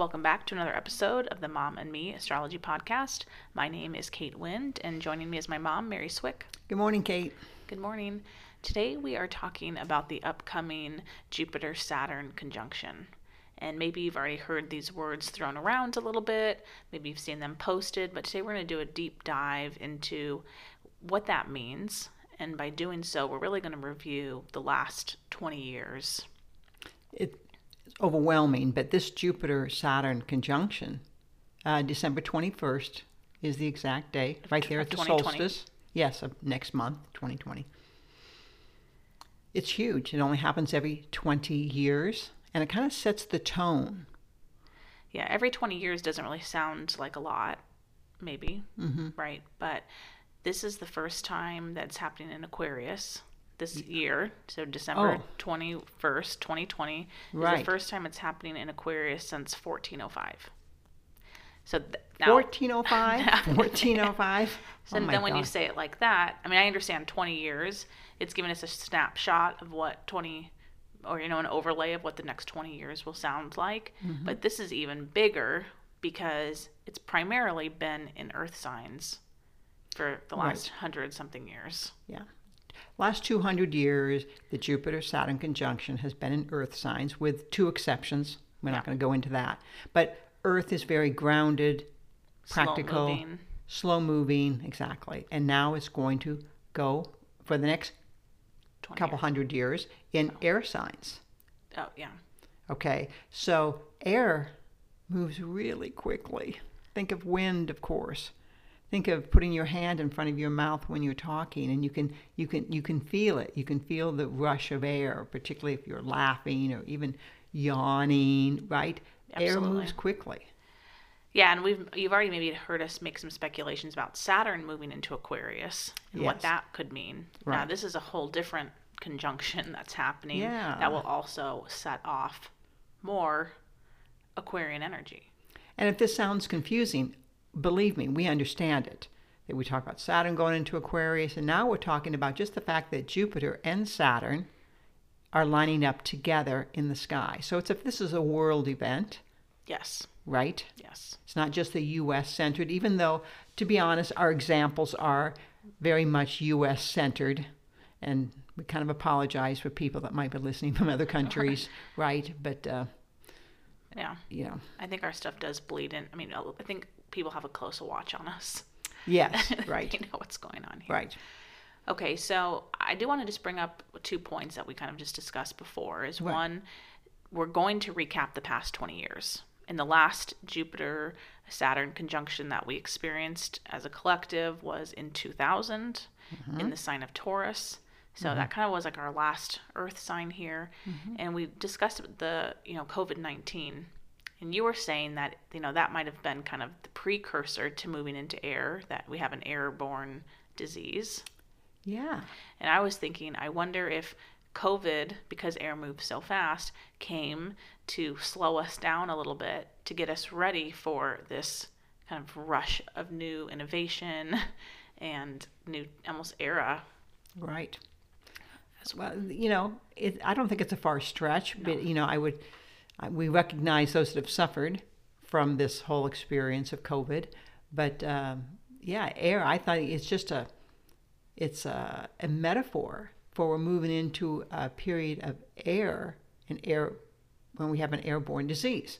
Welcome back to another episode of the Mom and Me Astrology Podcast. My name is Kate Wind, and joining me is my mom, Mary Swick. Good morning, Kate. Good morning. Today we are talking about the upcoming Jupiter Saturn conjunction. And maybe you've already heard these words thrown around a little bit, maybe you've seen them posted, but today we're going to do a deep dive into what that means. And by doing so, we're really going to review the last 20 years. It, overwhelming, but this Jupiter Saturn conjunction, uh, December 21st is the exact day, right there at the solstice. Yes, of next month, 2020. It's huge. It only happens every 20 years, and it kind of sets the tone. Yeah, every 20 years doesn't really sound like a lot, maybe, mm-hmm. right? But this is the first time that's happening in Aquarius this year. So December oh. 21st, 2020 is the first time it's happening in Aquarius since 1405. So th- now, 1405? 1405? so oh then when you say it like that, I mean, I understand 20 years. It's giving us a snapshot of what 20 or you know an overlay of what the next 20 years will sound like mm-hmm. but this is even bigger because it's primarily been in earth signs for the last. 100 something years yeah Last 200 years, the Jupiter Saturn conjunction has been in Earth signs, with two exceptions. We're yeah. not going to go into that. But Earth is very grounded, practical, slow moving. slow moving, exactly. And now it's going to go for the next couple years. hundred years in oh. air signs. Oh, yeah. Okay, so air moves really quickly. Think of wind, of course think of putting your hand in front of your mouth when you're talking and you can you can you can feel it you can feel the rush of air particularly if you're laughing or even yawning right Absolutely. air moves quickly yeah and we've you've already maybe heard us make some speculations about saturn moving into aquarius and yes. what that could mean right. now this is a whole different conjunction that's happening yeah. that will also set off more aquarian energy and if this sounds confusing believe me, we understand it. That we talk about Saturn going into Aquarius, and now we're talking about just the fact that Jupiter and Saturn are lining up together in the sky. So it's if this is a world event. Yes. Right? Yes. It's not just the US centered, even though, to be honest, our examples are very much US centered. And we kind of apologize for people that might be listening from other countries, right? But, uh, yeah. You know, I think our stuff does bleed in. I mean, I think people have a closer watch on us. Yes, right. they know what's going on here. Right. Okay, so I do want to just bring up two points that we kind of just discussed before. Is right. one, we're going to recap the past 20 years. In the last Jupiter Saturn conjunction that we experienced as a collective was in 2000 mm-hmm. in the sign of Taurus. So mm-hmm. that kind of was like our last Earth sign here, mm-hmm. and we discussed the you know COVID 19 and you were saying that, you know, that might have been kind of the precursor to moving into air, that we have an airborne disease. Yeah. And I was thinking, I wonder if COVID, because air moves so fast, came to slow us down a little bit to get us ready for this kind of rush of new innovation and new almost era. Right. As well, you know, it, I don't think it's a far stretch, no. but you know, I would we recognize those that have suffered from this whole experience of COVID. But um, yeah, air. I thought it's just a it's a, a metaphor for we're moving into a period of air and air when we have an airborne disease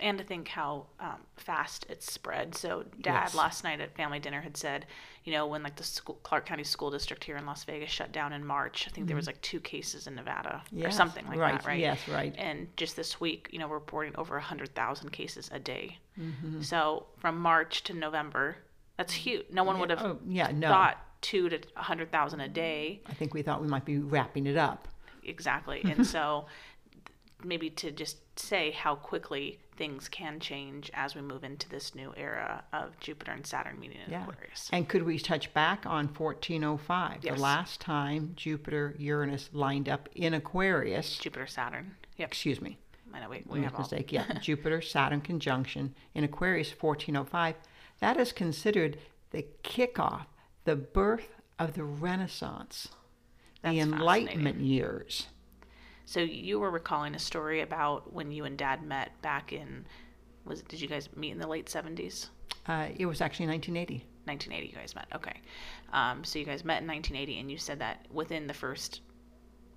and to think how um, fast it's spread. So, Dad yes. last night at family dinner had said, you know, when like the school, Clark County School District here in Las Vegas shut down in March, I think mm-hmm. there was mm-hmm. like two cases in Nevada yes. or something like right. that, right? Yes, right. And just this week, you know, we're reporting over hundred thousand cases a day. Mm-hmm. So from March to November, that's huge. No one yeah. would have oh, yeah, no. thought two to a hundred thousand a day. I think we thought we might be wrapping it up. Exactly, and so maybe to just say how quickly things can change as we move into this new era of Jupiter and Saturn meeting in Yeah. Aquarius. And could we touch back on 1405, Yes. the last time Jupiter Uranus lined up in Aquarius? Jupiter Saturn. Yep. Excuse me, I know we, we have a all. mistake. Yeah, Jupiter Saturn conjunction in Aquarius 1405. That is considered the kickoff, the birth of the Renaissance, That's the. Enlightenment years. So you were recalling a story about when you and Dad met back in was did you guys meet in the late seventies? Uh, it was actually 1980. 1980 you guys met okay um, so you guys met in 1980 and you said that within the first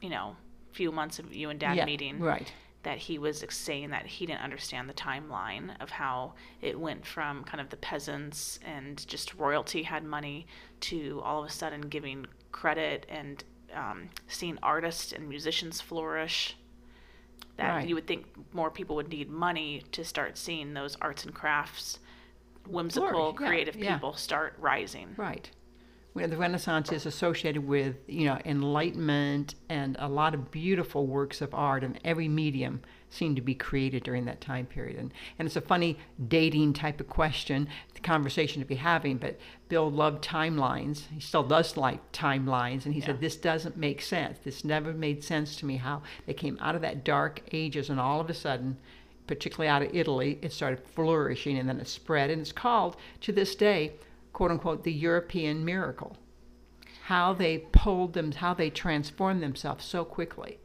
you know few months of you and dad yeah, meeting right. that he was saying that he didn't understand the timeline of how it went from kind of the peasants and just royalty had money to all of a sudden giving credit and um, seeing artists and musicians flourish. That Right. you would think more people would need money to start seeing those arts and crafts, whimsical, yeah, creative yeah. people start rising. Right. Where the Renaissance is associated with, you know, enlightenment and a lot of beautiful works of art, in every medium seemed to be created during that time period. And, and it's a funny dating type of question, the conversation to be having, but Bill loved timelines. He still does like timelines, and he said, This doesn't make sense. This never made sense to me how they came out of that dark ages, and all of a sudden, particularly out of Italy, it started flourishing and then it spread. And it's called, to this day, quote unquote, the European miracle. How they pulled them, how they transformed themselves so quickly.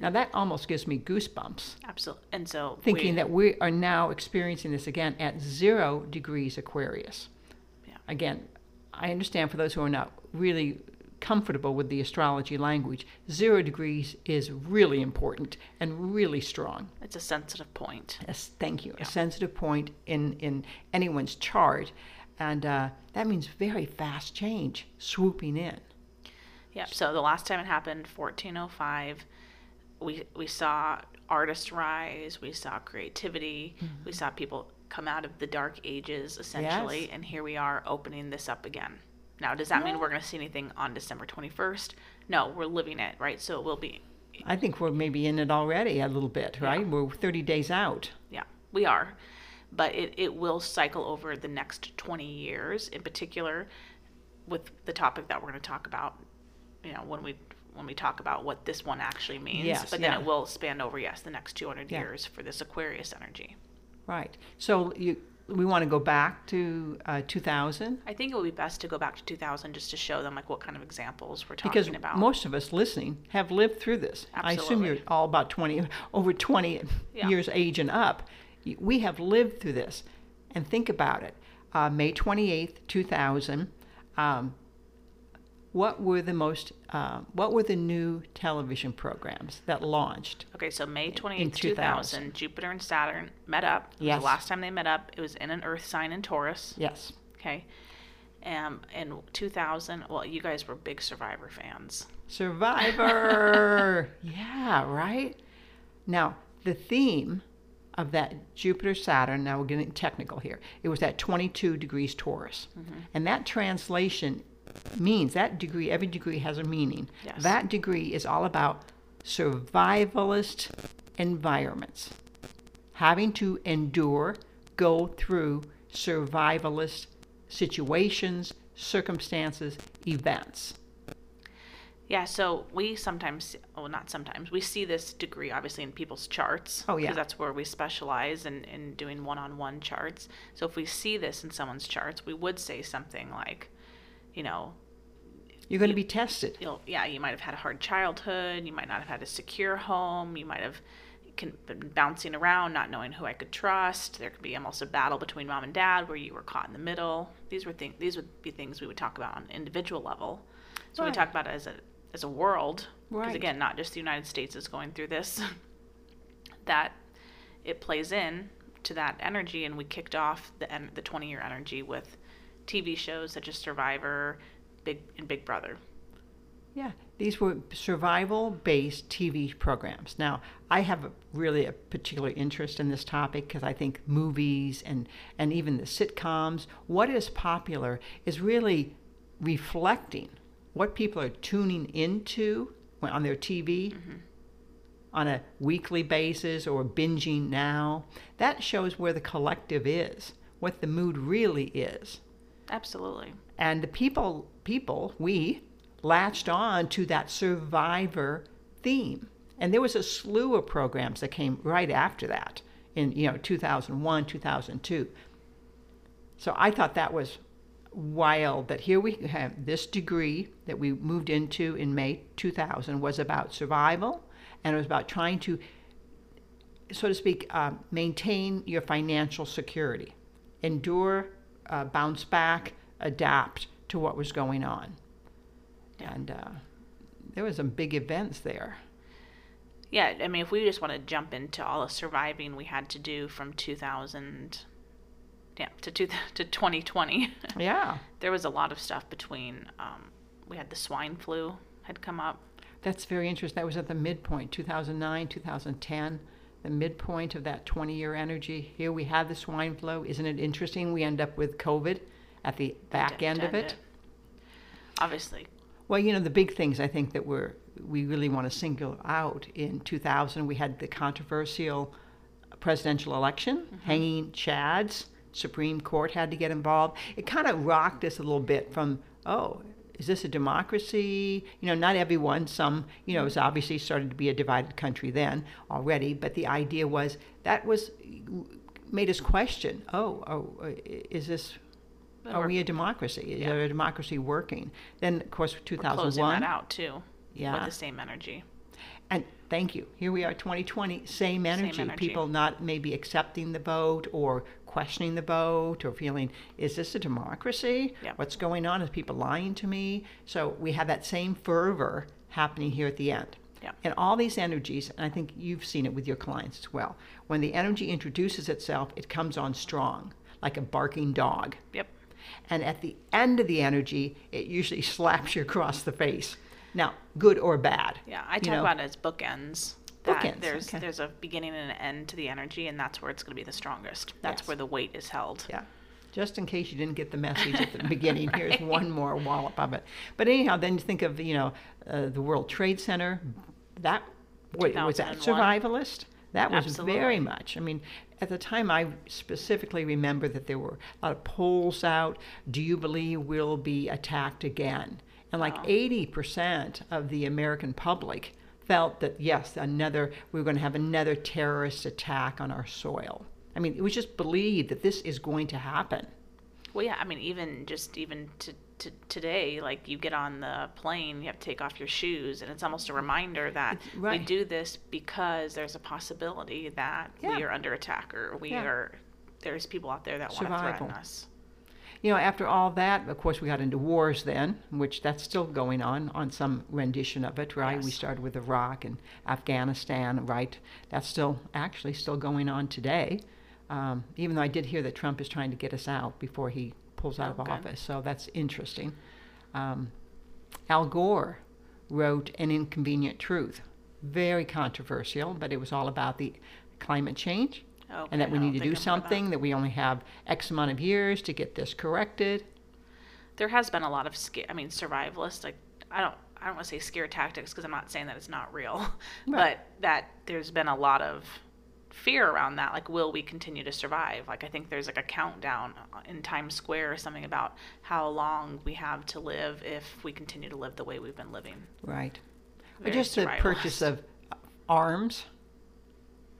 Now that almost gives me goosebumps, Absolutely. And so thinking we, that we are now experiencing this again at zero degrees Aquarius. Yeah. Again, I understand for those who are not really comfortable with the astrology language, zero degrees is really important and really strong. it's a sensitive point. Yes, thank you. Yeah. A sensitive point in, in anyone's chart. And uh, that means very fast change swooping in. Yep. So the last time it happened, 1405, we we saw artists rise, we saw creativity, we mm-hmm. saw people come out of the dark ages essentially, Yes. and here we are opening this up again. Now, does that mean we're going to see anything on December 21st? No, we're living it, right? So it will be I think we're maybe in it already a little bit, right? We're 30 days out. Yeah, we are. But it, it will cycle over the next 20 years, in particular, with the topic that we're going to talk about, you know, when we when we talk about what this one actually means. Yes, but then yeah. it will span over, yes, the next 200 Yeah. years for this Aquarius energy. Right. So you, we want to go back to uh, 2000 I think it would be best to go back to 2000 just to show them like what kind of examples we're talking because about. most of us listening have lived through this. I assume you're all about 20, over 20 Yeah. years age and up. We have lived through this. And think about it. Uh, May 28th, 2000, um, what were the most, uh, what were the new television programs that launched? Okay, so May in 28th, 2000. 2000, Jupiter and Saturn met up. Yes. The last time they met up, it was in an Earth sign in Taurus. Yes. Okay. Um, in 2000, well, you guys were big Survivor fans. Survivor. yeah, right? Now, the theme of that Jupiter Saturn, now we're getting technical here, it was at 22 degrees Taurus. Mm-hmm. And that translation means that degree, every degree has a meaning. Yes. That degree is all about survivalist environments, having to endure, go through survivalist situations, circumstances, events. Yeah, so we sometimes, well, not sometimes, we see this degree obviously in people's charts. Oh, yeah. Because that's where we specialize in, in doing one on one charts. So if we see this in someone's charts, we would say something like, you know, You're going to be tested. you'll, yeah, you might have had a hard childhood. You might not have had a secure home. You might have can, been bouncing around, not knowing who I could trust. There could be almost a battle between mom and dad where you were caught in the middle. These were things. These would be things we would talk about on an individual level. So we talk about it as a as a world, because Right. again, not just the United States is going through this. that it plays in to that energy, and we kicked off the en- the 20 year energy with TV shows such as Survivor, Big and Big Brother. Yeah, these were survival based TV programs. Now, I have a, really a particular interest in this topic because I think movies and, and even the sitcoms, what is popular is really reflecting what people are tuning into on their TV mm-hmm. on a weekly basis or binging now. That shows where the collective is, what the mood really is. Absolutely. And the people, people, we latched on to that survivor theme. And there was a slew of programs that came right after that in you know 2001, 2002. So I thought that was wild that here we have this degree that we moved into in May 2000 was about survival and it was about trying to, so to speak, uh, maintain your financial security, endure, uh, bounce back, adapt to what was going on. And uh, there was some big events there. Yeah, I mean, if we just want to jump into all the surviving we had to do from 2000 yeah to two, to 2020 yeah. There was a lot of stuff between um, we had the swine flu had come up. That's very interesting. That was at the midpoint 2009 2010 the midpoint of that 20 year energy here we have the swine flu isn't it interesting we end up with covid at the back end of it. it obviously well you know the big things i think that we're we really want to single out in 2000 we had the controversial presidential election mm-hmm. hanging chads Supreme Court had to get involved. It kind of rocked us a little bit from, oh, is this a democracy? You know, not everyone, some, you know, it was obviously started to be a divided country then already, but the idea was that was made us question, oh, oh is this are we a democracy? Is yeah. a democracy working? Then, of course, 2001. Closing that out too. Yeah. With the same energy. And thank you. Here we are, 2020, same energy. Same energy. People not maybe accepting the vote or questioning the vote or feeling, is this a democracy? Yep. What's going on? Is people lying to me? So we have that same fervor happening here at the end. Yep. And all these energies, and I think you've seen it with your clients as well, when the energy introduces itself, it comes on strong, like a barking dog. Yep. And at the end of the energy, it usually slaps you across the face. Now, good or bad. Yeah, I talk know? about it as bookends that Bookends, there's okay. there's a beginning and an end to the energy, and that's where it's going to be the strongest. That's yes. where the weight is held. Yeah. Just in case you didn't get the message at the beginning, right. here's one more wallop of it. But anyhow, then you think of you know uh, the World Trade Center. That was that survivalist. That was Absolutely. very much. I mean, at the time, I specifically remember that there were a lot of polls out. Do you believe we'll be attacked again? And like wow. 80% of the American public felt that yes, another we were going to have another terrorist attack on our soil. I mean, it was just believed that this is going to happen. Well, yeah, I mean, even just even to, to today, like you get on the plane, you have to take off your shoes, and it's almost a reminder that right. we do this because there's a possibility that yeah. we are under attack or we yeah. are there's people out there that want to threaten us you know, after all that, of course, we got into wars then, which that's still going on on some rendition of it, right? Yes. We started with Iraq and Afghanistan, right? That's still actually still going on today. Um, even though I did hear that Trump is trying to get us out before he pulls out of office, so that's interesting. Um, Al Gore wrote An Inconvenient Truth. Very controversial, but it was all about the climate change Okay, and that we need to do something, that. we only have X amount of years to get this corrected. There has been a lot of scare. I mean, survivalist. Like I don't, I don't want to say scare tactics because I'm not saying that it's not real, right. but that there's been a lot of fear around that. Like, will we continue to survive? Like, I think there's like a countdown in Times Square or something about how long we have to live if we continue to live the way we've been living. Right. Very or just the purchase of arms.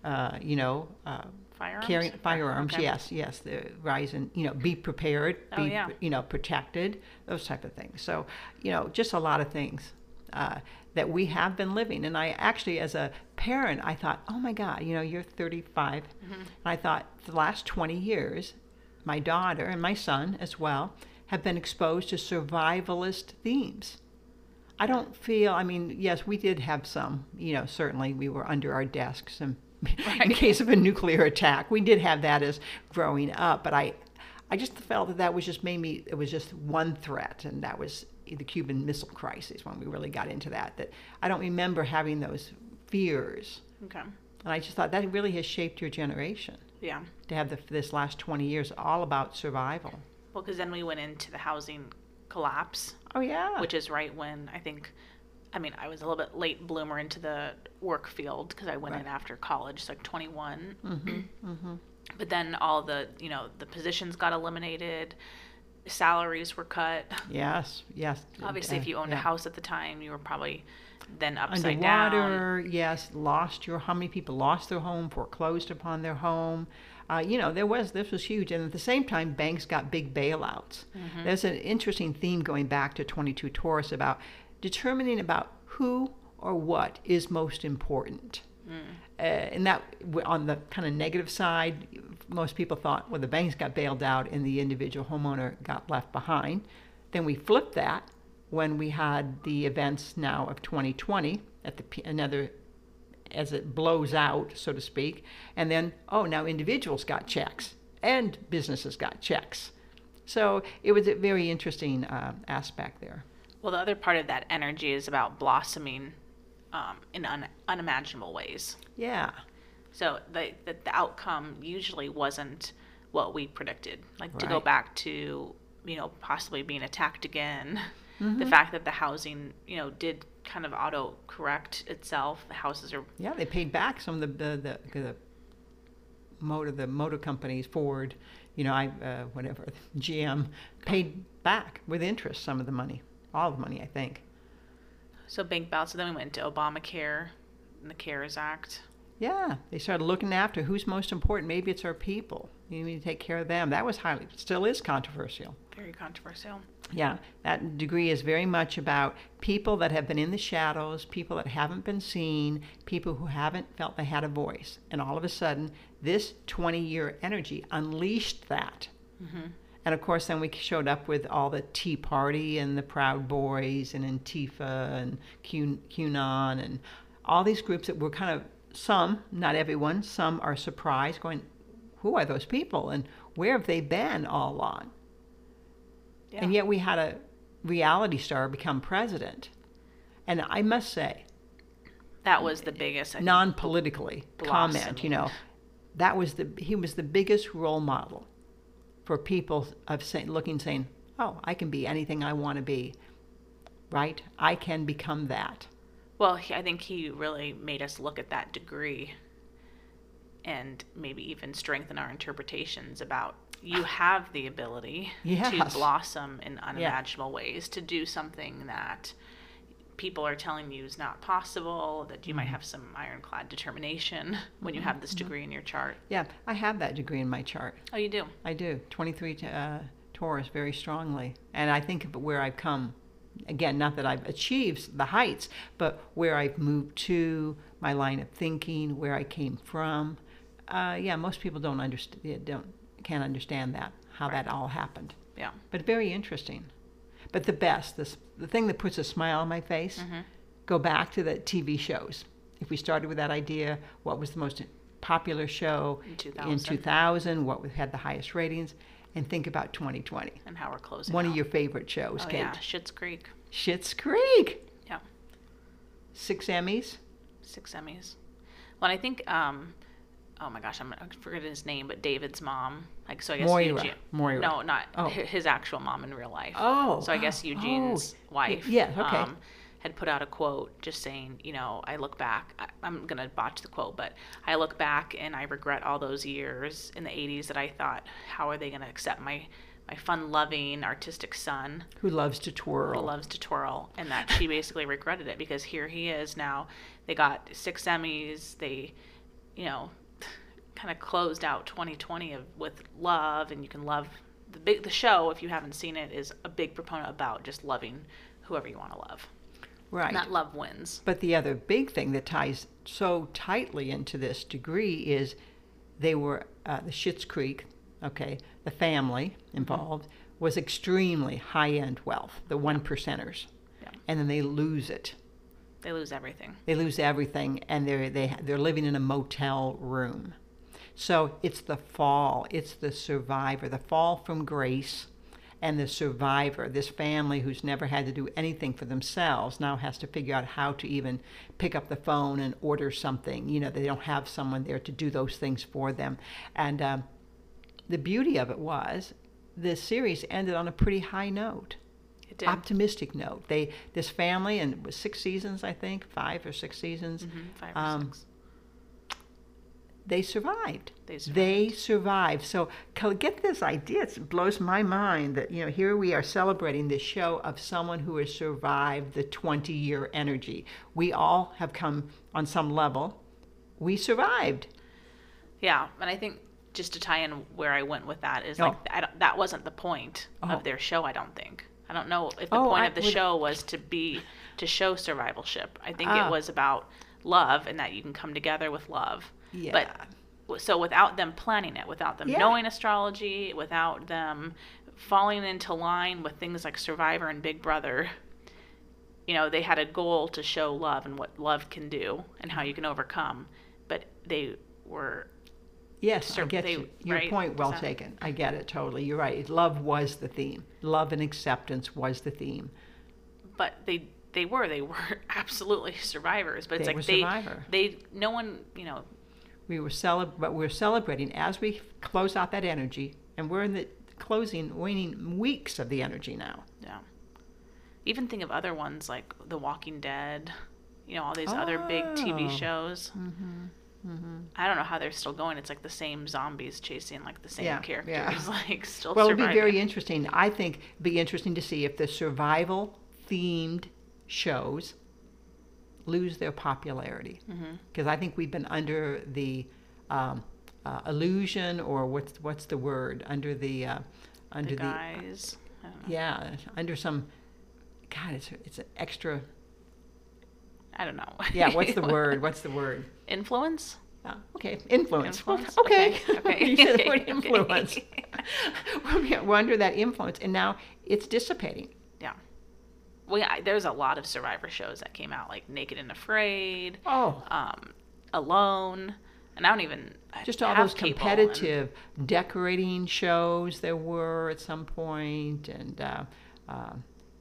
Uh, you know, uh, firearms. Carrying firearms, okay. yes, yes. The rise in, you know, be prepared, oh, be, yeah. you know, protected, those type of things. So, you know, just a lot of things uh, that we have been living. And I actually, as a parent, I thought, oh my God, you know, you're 35. Mm-hmm. And I thought the last 20 years, my daughter and my son as well have been exposed to survivalist themes. I don't feel, I mean, yes, we did have some, you know, certainly we were under our desks and right. in case of a nuclear attack. We did have that as growing up, but I, I just felt that that was just made me. It was just one threat, and that was the Cuban Missile Crisis when we really got into that. That I don't remember having those fears. Okay. And I just thought that really has shaped your generation. Yeah. To have the, this last 20 years all about survival. Well, because then we went into the housing collapse. Oh, yeah. Which is right when I think I mean, I was a little bit late bloomer into the work field because I went in after college, so like 21. Mm-hmm. But then all the, you know, the positions got eliminated, salaries were cut. Yes, yes. Obviously, uh, if you owned yeah. a house at the time, you were probably then upside down. underwater. Yes, lost your. How many people lost their home, foreclosed upon their home? Uh, you know, there was this was huge, and at the same time, banks got big bailouts. Mm-hmm. There's an interesting theme going back to 22 Taurus about determining about who or what is most important. Mm. Uh, and that on the kind of negative side, most people thought, well, the banks got bailed out and the individual homeowner got left behind. Then we flipped that when we had the events now of 2020 at the another as it blows out, so to speak, and then oh, now individuals got checks and businesses got checks. So it was a very interesting uh, aspect there. Well, the other part of that energy is about blossoming um, in un- unimaginable ways. Yeah. So the, the the outcome usually wasn't what we predicted. Like to go back to you know possibly being attacked again. Mm-hmm. The fact that the housing you know did kind of auto correct itself. The houses are Yeah, they paid back some of the the, the, the motor the motor companies, Ford, you know, I uh, whatever, GM paid back with interest some of the money, all the money, I think. so bank bouts. So then we went to Obamacare and the CARES Act. Yeah, they started looking after who's most important. Maybe it's our people. You need to take care of them. That was highly, still is controversial. Very controversial. Yeah, that degree is very much about people that have been in the shadows, people that haven't been seen, people who haven't felt they had a voice. And all of a sudden, this 20 year energy unleashed that. Mm-hmm. And of course, then we showed up with all the Tea Party and the Proud Boys and Antifa and Q, QAnon and all these groups that were kind of, some, not everyone, some are surprised, going, who are those people and where have they been all along? Yeah. And yet we had a reality star become president. And I must say, that was the biggest. Non politically comment, you know, that was the he was the biggest role model for people of say, looking saying, "Oh, I can be anything I want to be." Right? I can become that. Well, I think he really made us look at that degree and maybe even strengthen our interpretations about you ah. have the ability Yes. to blossom in unimaginable ways, to do something that people are telling you is not possible, that you might have some ironclad determination when you have this degree in your chart. Yeah, I have that degree in my chart. Oh, you do? I do. 23 t- uh, Taurus very strongly. And I think of where I've come. Again, not that I've achieved the heights, but where I've moved to, my line of thinking, where I came from. Uh, yeah, most people don't understand, don't can't understand that how Right. that all happened. Yeah. But very interesting. But the best, this the thing that puts a smile on my face, Mm-hmm. go back to the TV shows. If we started with that idea, what was the most popular show In in 2000. 2000? What had the highest ratings? And think about 2020. And how we're closing One out. of your favorite shows, oh, Kate. yeah, Schitt's Creek. Schitt's Creek. Yeah. Six Emmys. Six Emmys. Well, I think, um, oh my gosh, I'm I forget his name, but David's mom. Like, so I guess Moira. Eugene. Moira. No, not Oh. his actual mom in real life. Oh. So I guess Eugene's Oh. wife. yeah, okay. Um, had put out a quote just saying, you know, I look back. I, I'm gonna botch the quote, but I look back and I regret all those years in the '80s that I thought, how are they gonna accept my my fun-loving artistic son Who loves to twirl. who loves to twirl and that she basically regretted it because here he is now they got six emmys they you know kind of closed out 2020 of, with love and you can love the big the show if you haven't seen it is a big proponent about just loving whoever you want to love right. not love wins But the other big thing that ties so tightly into this degree is they were uh, the Schitt's Creek, okay, the family involved was extremely high end wealth, the one percenters, Yeah. and then they lose it. they lose everything They lose everything, and they're they they're living in a motel room. So it's the fall, it's the survivor, the fall from grace, and the survivor. This family who's never had to do anything for themselves now has to figure out how to even pick up the phone and order something. You know, they don't have someone there to do those things for them. And um, the beauty of it was the series ended on a pretty high note. Optimistic note. They this family and it was six seasons, I think, five or six seasons. Mhm, Five or Um, six. They survived. They They survived. So get this idea. It blows my mind that you know here we are celebrating this show of someone who has survived the 20 year energy. We all have come on some level. We survived. Yeah, and I think just to tie in where I went with that is Oh. like I don't, that wasn't the point Oh. of their show. I don't think. I don't know if the Oh, point I of the would- show was to be to show survivalship. I think Ah. it was about love and that you can come together with love. Yeah. But so without them planning it, without them Yeah. knowing astrology, without them falling into line with things like Survivor and Big Brother, you know, they had a goal to show love and what love can do and how you can overcome. But they were Yes, I get they- you. Your right? point well So- taken. I get it totally. You're right. Love was the theme. Love and acceptance was the theme. but they they were they were absolutely survivors but it's They like were they survivor. they no one you know We were celeb- but we're celebrating as we close out that energy, and we're in the closing, waning weeks of the energy now. yeah even think of other ones like the walking dead you know all these other big tv Oh. shows Mm-hmm. Mm-hmm. i don't know how they're still going it's like the same zombies chasing like the same Yeah, characters yeah. like still Well, surviving. it'd be very interesting. I think it'd be interesting to see if the survival themed shows lose their popularity. Mhm. Because I think we've been under the um, uh, illusion, or what's what's the word? Under the uh, under the the, guys I don't know. yeah, under some. God, it's it's an extra. i don't know Yeah, what's the word? What's the word? influence Uh, okay, influence. Influence? Okay, Okay, okay. you said the word Okay. influence. We're under that influence, and now it's dissipating. Well yeah there's a lot of survivor shows that came out like naked and afraid Oh, um, alone, and I don't even just all those cable, and- competitive decorating shows there were at some point, and uh, uh,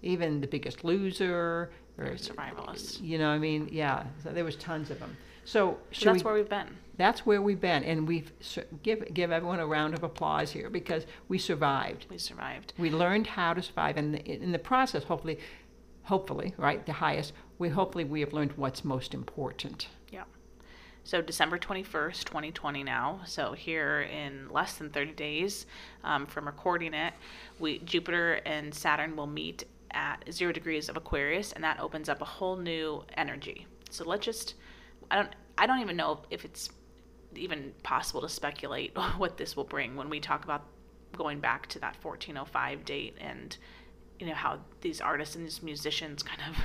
even The Biggest Loser, or survivalist. You know, I mean, yeah, so there was tons of them. So, So that's we, where we've been. that's where we've been, and we've sur- give give everyone a round of applause here because we survived. We survived. We learned how to survive, and in the process, hopefully, hopefully, right, the highest. We hopefully we have learned what's most important. Yeah. So December twenty first, twenty twenty. Now, so here in less than thirty days um, from recording it, we Jupiter and Saturn will meet at zero degrees of Aquarius, and that opens up a whole new energy. So let's just. I don't. I don't even know if it's even possible to speculate what this will bring when we talk about going back to that 1405 date and you know how these artists and these musicians kind of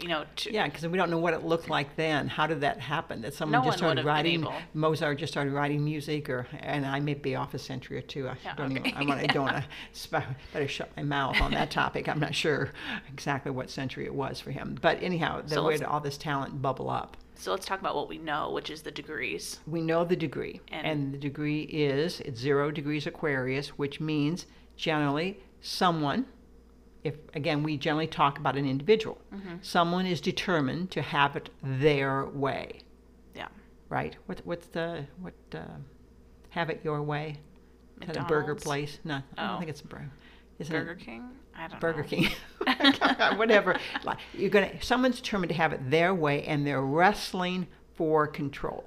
you know to, Yeah, because we don't know what it looked like then. How did that happen? That someone No just started writing. Mozart just started writing music, or and I may be off a century or two. I Yeah, don't okay. even. I want. I don't want to. Better shut my mouth on that topic. I'm not sure exactly what century it was for him. But anyhow, the, So did all this talent bubble up? So let's talk about what we know, which is the degrees. We know the degree, And- and, the degree is it's zero degrees Aquarius, which means generally someone. If again, we generally talk about an individual. Mm-hmm. Someone is determined to have it their way. Yeah. right? What what's the what uh, have it your way? Is that a burger place? No, I don't Oh. think it's a burger. Isn't Burger it King? I don't know. Burger know. King? Whatever. You're gonna. Someone's determined to have it their way, and they're wrestling for control.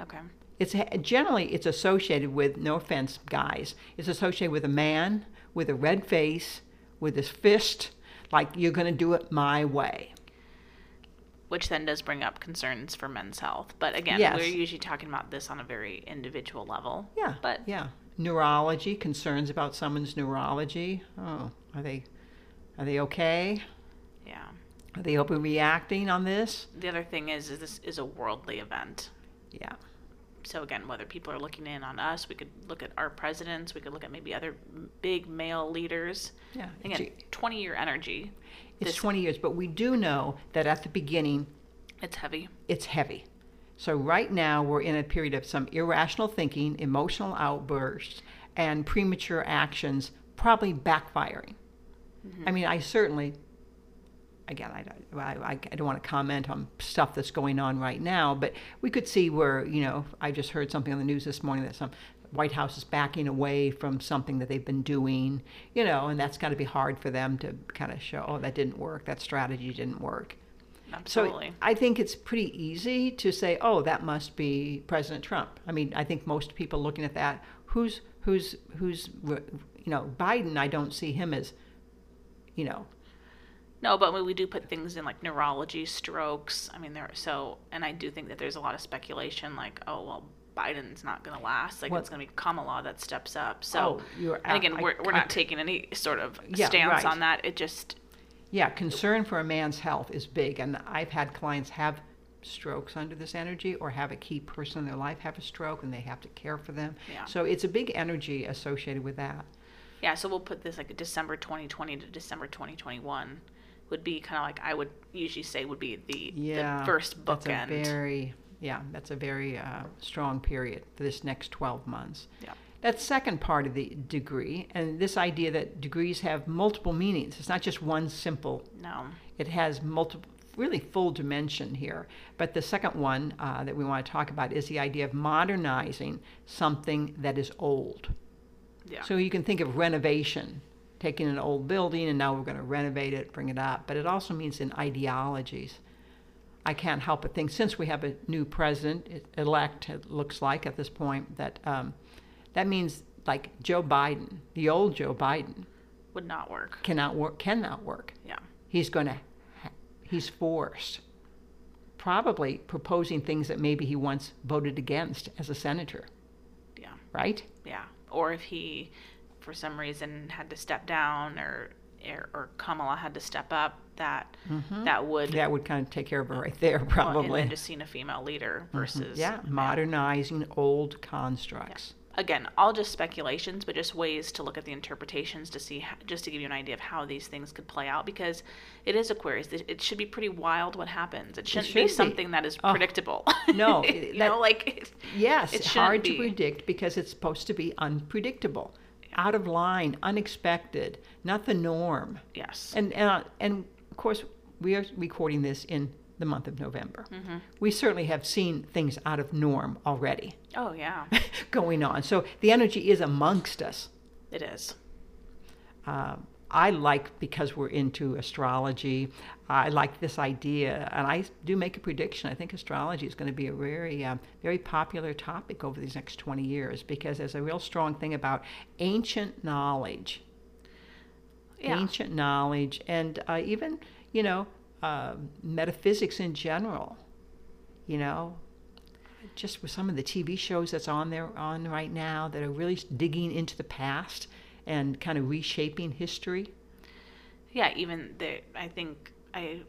Okay. It's generally it's associated with no offense, guys. It's associated with a man with a red face, with his fist, like you're going to do it my way. Which then does bring up concerns for men's health. But again, Yes. we're usually talking about this on a very individual level. Yeah. But yeah, neurology concerns about someone's neurology. Oh, are they are they okay? yeah. Are they overreacting on this? The other thing is, is this is a worldly event. Yeah. So again, whether people are looking in on us, we could look at our presidents, we could look at maybe other big male leaders. Yeah. Again, 20 year energy. It's this- 20 years, but we do know that at the beginning It's heavy. it's heavy. So right now we're in a period of some irrational thinking, emotional outbursts, and premature actions probably backfiring. Mm-hmm. I mean, I certainly, again, I, don't- I, I don't want to comment on stuff that's going on right now, but we could see where, you know, I just heard something on the news this morning that some White House is backing away from something that they've been doing, you know, and that's got to be hard for them to kind of show, oh, that didn't work, that strategy didn't work. Absolutely. So I think it's pretty easy to say, oh, that must be President Trump. I mean, I think most people looking at that, who's who's who's you know Biden? I don't see him as, you know. No, but we do put things in like neurology, strokes. I mean, there. So, and I do think that there's a lot of speculation, like, oh well, Biden's not going to last. Like, Well- it's going to be Kamala that steps up. So, Oh, and again, I- we're, we're I- not taking any sort of Yeah, stance right. on that. It just, Yeah, concern for a man's health is big, and I've had clients have strokes under this energy, or have a key person in their life have a stroke, and they have to care for them. Yeah. So it's a big energy associated with that. yeah. So we'll put this like December 2020 to December 2021 would be kind of like I would usually say would be the, Yeah, the first That's a bookend. very, yeah, that's a very uh, strong period for this next 12 months. Yeah. That second part of the degree, and this idea that degrees have multiple meanings. It's not just one simple No. it has multiple really full dimension here but the second one uh, that we want to talk about is the idea of modernizing something that is old Yeah. so you can think of renovation taking an old building and now we're going to renovate it bring it up but it also means in ideologies i can't help but think since we have a new president elect it looks like at this point that um, that means like joe biden the old joe biden would not work. cannot work cannot work Yeah. he's going to he's forced probably proposing things that maybe he once voted against as a senator Yeah. right Yeah. Or if he, for some reason, had to step down, or or, or Kamala had to step up, that mm-hmm. that would that would kind of take care of it right there well, probably and just seeing a female leader mm-hmm. versus yeah modernizing old constructs again, all just speculations, but just ways to look at the interpretations to see, how, just to give you an idea of how these things could play out. Because it is Aquarius. It, it should be pretty wild what happens. It shouldn't should be be. something that is Oh, predictable. no, you it- know, that- like yes It it's hard be. to predict because it's supposed to be unpredictable out of line unexpected not the norm yes, And and, uh, and of course, we are recording this in the month of November. Mm-hmm. We certainly have seen things out of norm already oh yeah, going on. So the energy is amongst us. it is. Um, I like because we're into astrology. I like this idea, and I do make a prediction. I think astrology is going to be a very, um, very popular topic over these next 20 years because there's a real strong thing about ancient knowledge Yeah. ancient knowledge and uh, even you know uh, metaphysics in general you know just with some of the tv shows that's on there on right now that are really digging into the past and kind of reshaping history Yeah, even the I think I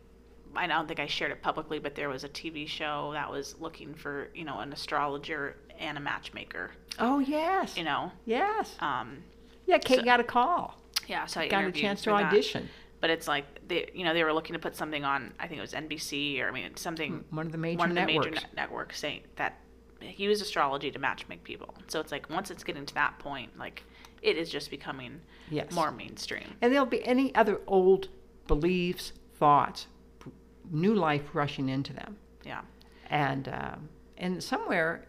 I don't think I shared it publicly, but there was a TV show that was looking for you know an astrologer and a matchmaker. oh yes You know, yes um, yeah kate so- got a call yeah. So I got a chance to for that. audition But it's like they you know they were looking to put something on. I think it was NBC or I mean it's something one of the major one of the networks major net- networks saying that he used astrology to matchmake people. So it's like once it's getting to that point, like it is just becoming Yes. more mainstream. and there'll be any other old beliefs thoughts new life rushing into them Yeah. and um, and somewhere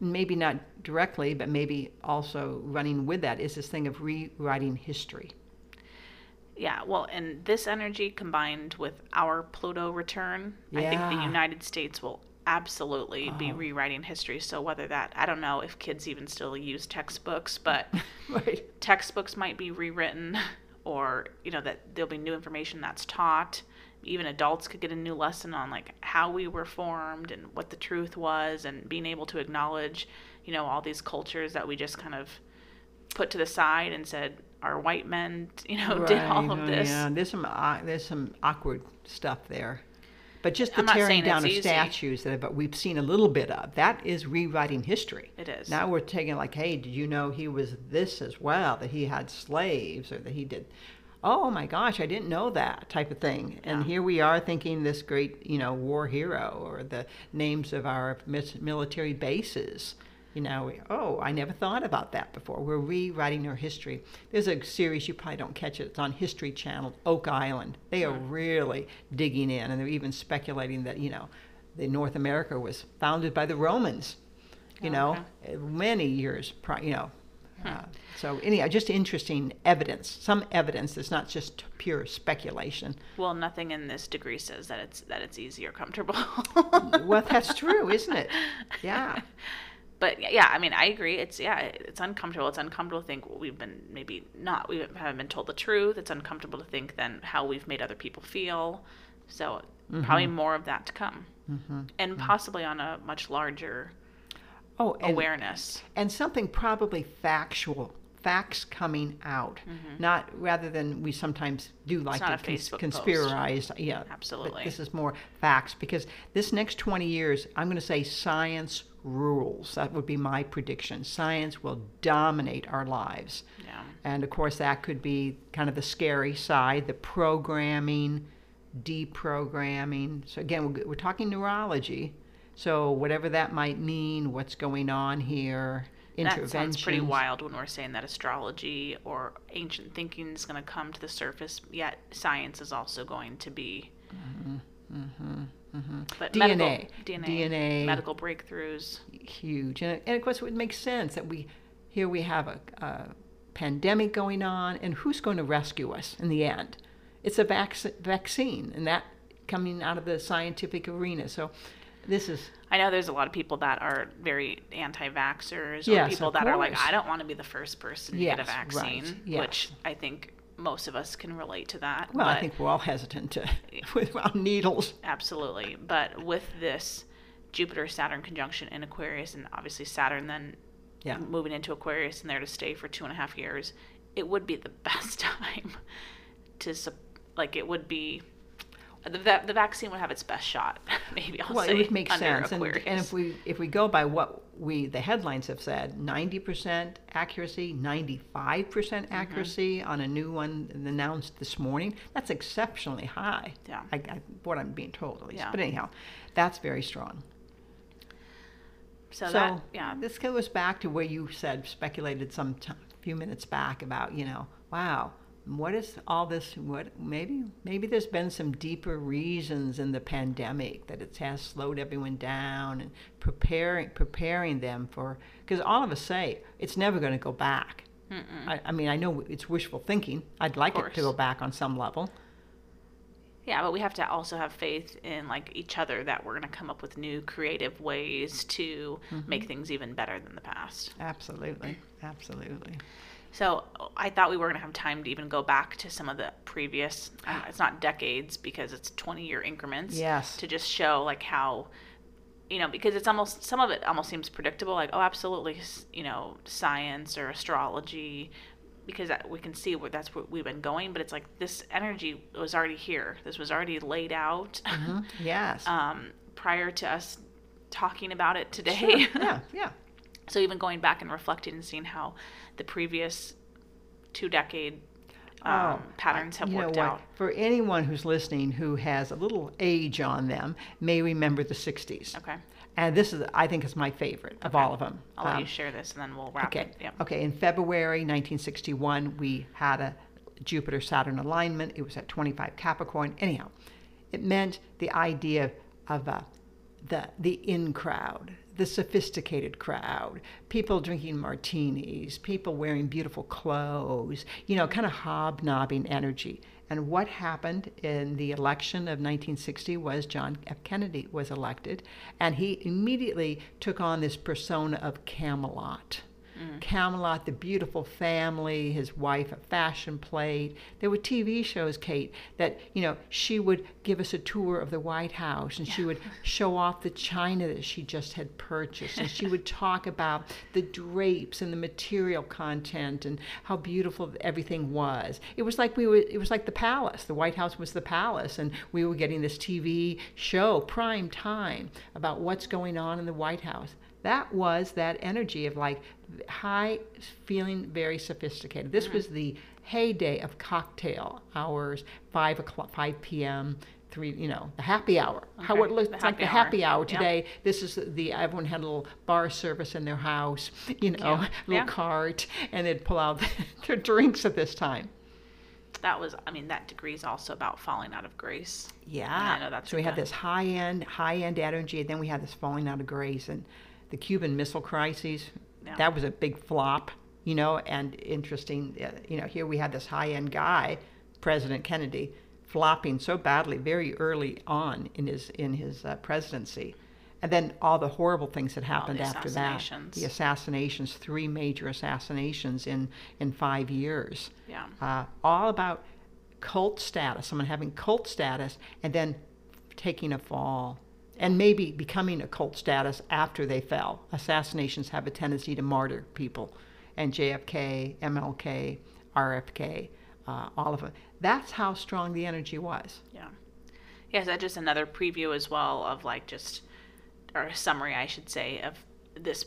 maybe not directly but maybe also running with that is this thing of rewriting history Yeah, well, and this energy combined with our Pluto return, I think the United States will absolutely be rewriting history. So whether that, I don't know if kids even still use textbooks, but right textbooks might be rewritten or, you know, that there'll be new information that's taught. Even adults could get a new lesson on like how we were formed and what the truth was and being able to acknowledge, you know, all these cultures that we just kind of put to the side and said our white men, you know, did all of this. yeah there's some uh, there's some awkward stuff there but just the tearing down of easy. statues that but we've seen a little bit of that is rewriting history It is. now we're taking like hey did you know he was this as well that he had slaves or that he did oh my gosh i didn't know that type of thing and Yeah. here we are thinking this great you know war hero or the names of our military bases you know oh i never thought about that before we're rewriting our history there's a series you probably don't catch it it's on history channel oak island they are really digging in and they're even speculating that you know the north america was founded by the romans you know, Okay. many years, pri- you know. Hmm. Uh, so anyhow, just interesting evidence, some evidence that's not just pure speculation. Well, nothing in this degree says that it's that it's easy or comfortable. well, that's true, isn't it? Yeah. But yeah, I mean, I agree. It's yeah, it's uncomfortable. It's uncomfortable to think we've been maybe not we haven't been told the truth. It's uncomfortable to think then how we've made other people feel. So probably more of that to come, hmm and possibly on a much larger Oh, and, awareness. and something probably factual, facts coming out, not rather than we sometimes do like Mm-hmm. to a cons- post. Yeah, but Absolutely. this is more facts because this next 20 years, I'm going to say science rules. That would be my prediction. Science will dominate our lives. Yeah. And of course, that could be kind of the scary side, the programming, deprogramming. So, again, we're, we're talking neurology. So, whatever that might mean, what's going on here, That sounds pretty wild when we're saying that astrology or ancient thinking is going to come to the surface. Yet science is also going to be. Mm-hmm, mm-hmm. Mm-hmm. But DNA, medical, DNA, DNA. medical breakthroughs. Huge. And, and of course, it would make sense that we here we have a, a pandemic going on, and who's going to rescue us in the end? It's a vac- vaccine, and that coming out of the scientific arena. So, this is I know there's a lot of people that are very anti-vaxxers, or Yes, people that are like. I don't want to be the first person to get a Yes, right, vaccine, yes. which I think most of us can relate to that. well, but I think we're all hesitant to with our needles. absolutely. But with this Jupiter Saturn conjunction in Aquarius, and obviously Saturn then Yeah. moving into Aquarius and there to stay for two and a half years, it would be the best time to like it would be. The, the vaccine would have its best shot, maybe I'll well, say. it would make sense, and, and if we if we go by what we the headlines have said, ninety percent accuracy, ninety five percent Mm-hmm. accuracy on a new one announced this morning, that's exceptionally high. Yeah. I, I, what I'm being told at least. Yeah. But anyhow, that's very strong. so, So that yeah, this goes back to where you said speculated some t- few minutes back about you know wow what is all this what maybe maybe there's been some deeper reasons in the pandemic that it has slowed everyone down and preparing preparing them for because all of us say it's never going to go back. I, I mean i know it's wishful thinking. I'd like it to go back on some level. Yeah, but we have to also have faith in like each other that we're going to come up with new creative ways to Mm-hmm. make things even better than the past. absolutely. Absolutely So I thought we were going to have time to even go back to some of the previous. Uh, it's not decades because it's twenty-year increments. Yes. To just show like how, you know, because it's almost some of it almost seems predictable. Like oh, absolutely, you know, science or astrology. Because we can see where that's where we've been going, but it's like this energy was already here. This was already laid out. Mhm. yes um, prior to us talking about it today. yeah yeah so even going back and reflecting and seeing how the previous two decade um, Oh, patterns have you know worked what? out. For anyone who's listening who has a little age on them, may remember the 60s. Okay. And this is, I think, is my favorite of all of them. I'll let Um, you share this and then we'll wrap Okay. it. Okay. In February 1961, we had a Jupiter Saturn alignment. It was at 25 Capricorn. Anyhow, it meant the idea of uh, the the in crowd, the sophisticated crowd, people drinking martinis, people wearing beautiful clothes, you know, kind of hobnobbing energy. And what happened in the election of 1960 was John F. Kennedy was elected, and he immediately took on this persona of Camelot. Mm. Camelot, the beautiful family, his wife, a fashion plate. There were TV shows, Kate, that, you know, she would give us a tour of the White House and she would show off the china that she just had purchased. And she would talk about the drapes and the material content and how beautiful everything was. It was like we were, it was like the palace. The White House was the palace. And we were getting this TV show, prime time, about what's going on in the White House that was that energy of like high feeling very sophisticated this mm-hmm. was the heyday of cocktail hours 5 o'clock 5 p.m 3 you know the happy hour how it looks like the happy happy hour. hour Yeah. today this is the everyone had a little bar service in their house you know Yeah, little yeah. cart and they'd pull out their drinks at this time That was, I mean, that degree is also about falling out of grace. Yeah. I know that's so we had this high end, high end energy, and then we had this falling out of grace, and the Cuban Missile Crisis. Yeah. That was a big flop, you know, and interesting. uh, You know, here we had this high end guy, President Kennedy, flopping so badly very early on in his in his uh, presidency, and then all the horrible things that happened after that. The assassinations, three major assassinations in in five years. Yeah. Uh, all about cult status, someone having cult status, and then taking a fall. And maybe becoming a cult status after they fell. Assassinations have a tendency to martyr people. And JFK, MLK, RFK, uh, all of them. That's how strong the energy was. Yeah. Yes, that's just another preview as well of like just, or a summary, I should say, of this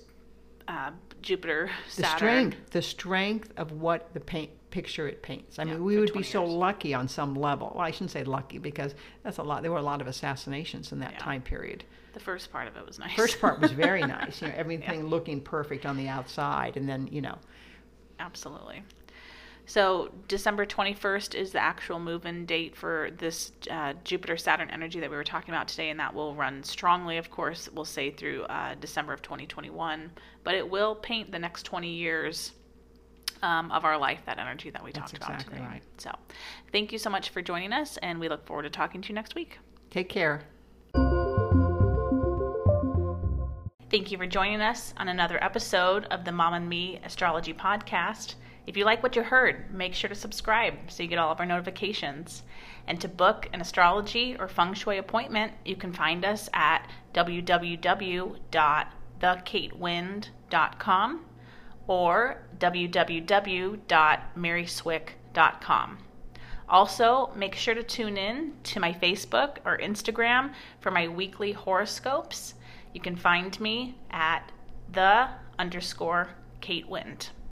uh, Jupiter Saturn. The strength, the strength of what the paint, picture it paints. I Yeah, mean, we would be 20 so lucky on some level. Well, I shouldn't say lucky because that's a lot. There were a lot of assassinations in that Yeah. time period. The first part of it was nice. First part was very nice. You know, everything looking perfect on the outside, and then you know, Absolutely. So December 21st is the actual move-in date for this uh, Jupiter Saturn energy that we were talking about today, and that will run strongly, of course, we'll say through uh, December of 2021. But it will paint the next 20 years um, of our life, that energy that we That's talked about exactly today. right. So thank you so much for joining us, and we look forward to talking to you next week. take care. Thank you for joining us on another episode of the Mom and Me Astrology Podcast. If you like what you heard, make sure to subscribe so you get all of our notifications. And to book an astrology or feng shui appointment, you can find us at www.thekatewind.com or www.maryswick.com. Also, make sure to tune in to my Facebook or Instagram for my weekly horoscopes. You can find me at the underscore Kate Wind.